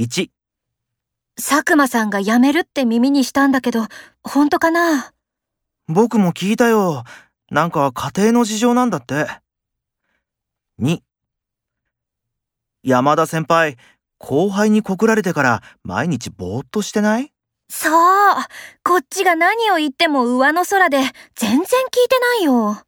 1、佐久間さんが辞めるって耳にしたんだけど、本当かな？僕も聞いたよ。なんか家庭の事情なんだって。2、山田先輩、後輩に告られてから毎日ぼーっとしてない？そう。こっちが何を言っても上の空で全然聞いてないよ。